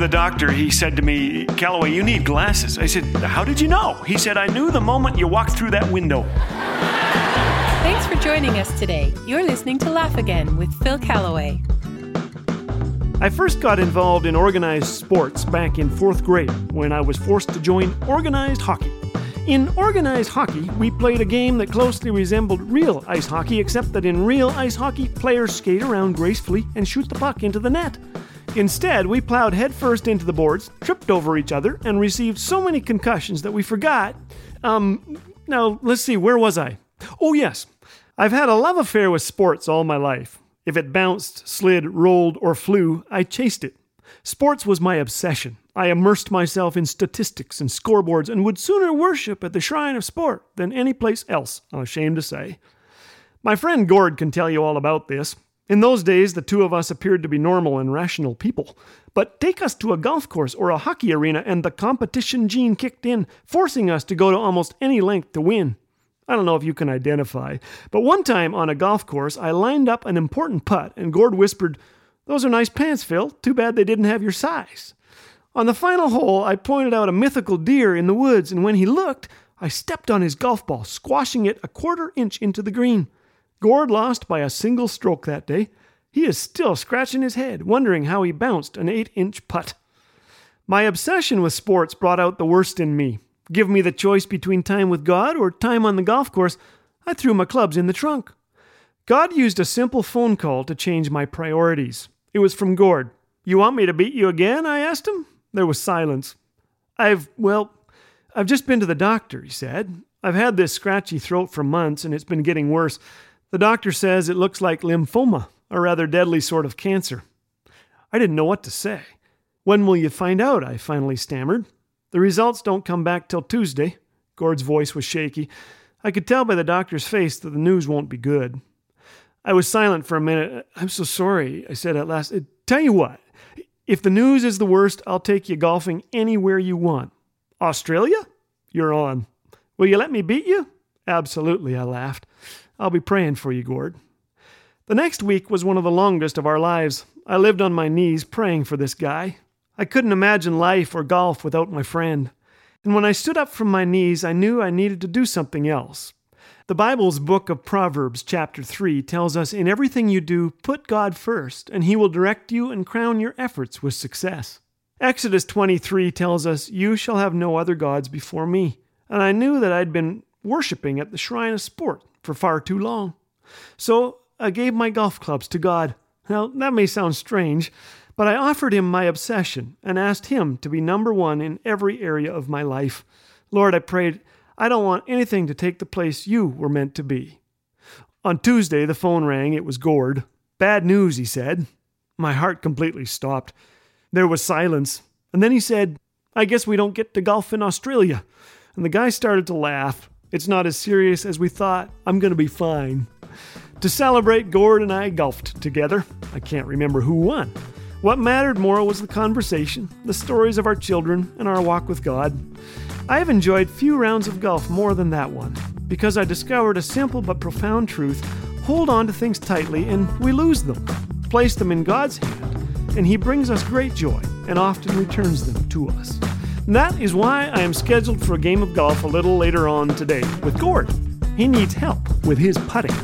the doctor, he said to me, Callaway, you need glasses. I said, How did you know? He said, I knew the moment you walked through that window. Thanks for joining us today. You're listening to Laugh Again with Phil Callaway. I first got involved in organized sports back in fourth grade when I was forced to join organized hockey. In organized hockey, we played a game that closely resembled real ice hockey, except that in real ice hockey, players skate around gracefully and shoot the puck into the net. Instead, we plowed headfirst into the boards, tripped over each other, and received so many concussions that we forgot. Um, now, let's see, where was I? Oh, yes. I've had a love affair with sports all my life. If it bounced, slid, rolled, or flew, I chased it. Sports was my obsession. I immersed myself in statistics and scoreboards and would sooner worship at the shrine of sport than any place else, I'm ashamed to say. My friend Gord can tell you all about this. In those days, the two of us appeared to be normal and rational people. But take us to a golf course or a hockey arena, and the competition gene kicked in, forcing us to go to almost any length to win. I don't know if you can identify, but one time on a golf course, I lined up an important putt, and Gord whispered, Those are nice pants, Phil. Too bad they didn't have your size. On the final hole, I pointed out a mythical deer in the woods, and when he looked, I stepped on his golf ball, squashing it a quarter inch into the green. Gord lost by a single stroke that day. He is still scratching his head, wondering how he bounced an eight inch putt. My obsession with sports brought out the worst in me. Give me the choice between time with God or time on the golf course, I threw my clubs in the trunk. God used a simple phone call to change my priorities. It was from Gord. You want me to beat you again? I asked him. There was silence. I've, well, I've just been to the doctor, he said. I've had this scratchy throat for months and it's been getting worse. The doctor says it looks like lymphoma, a rather deadly sort of cancer. I didn't know what to say. When will you find out? I finally stammered. The results don't come back till Tuesday. Gord's voice was shaky. I could tell by the doctor's face that the news won't be good. I was silent for a minute. I'm so sorry, I said at last. Uh, tell you what, if the news is the worst, I'll take you golfing anywhere you want. Australia? You're on. Will you let me beat you? Absolutely, I laughed. I'll be praying for you, Gord. The next week was one of the longest of our lives. I lived on my knees praying for this guy. I couldn't imagine life or golf without my friend. And when I stood up from my knees, I knew I needed to do something else. The Bible's book of Proverbs, chapter 3, tells us in everything you do, put God first, and He will direct you and crown your efforts with success. Exodus 23 tells us, You shall have no other gods before me. And I knew that I'd been worshiping at the shrine of sport for far too long. So I gave my golf clubs to God. Now, that may sound strange, but I offered him my obsession and asked him to be number one in every area of my life. Lord, I prayed, I don't want anything to take the place you were meant to be. On Tuesday, the phone rang. It was Gord. Bad news, he said. My heart completely stopped. There was silence. And then he said, I guess we don't get to golf in Australia. And the guy started to laugh. It's not as serious as we thought. I'm going to be fine. To celebrate, Gord and I golfed together. I can't remember who won. What mattered more was the conversation, the stories of our children, and our walk with God. I have enjoyed few rounds of golf more than that one, because I discovered a simple but profound truth hold on to things tightly and we lose them. Place them in God's hand, and He brings us great joy and often returns them to us. And that is why I am scheduled for a game of golf a little later on today with Gord. He needs help with his putting.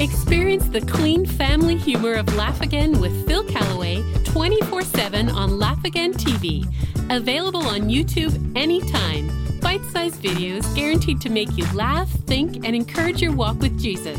Experience the clean family humor of Laugh Again with Phil Callaway 24 7 on Laugh Again TV. Available on YouTube anytime. Bite sized videos guaranteed to make you laugh, think, and encourage your walk with Jesus.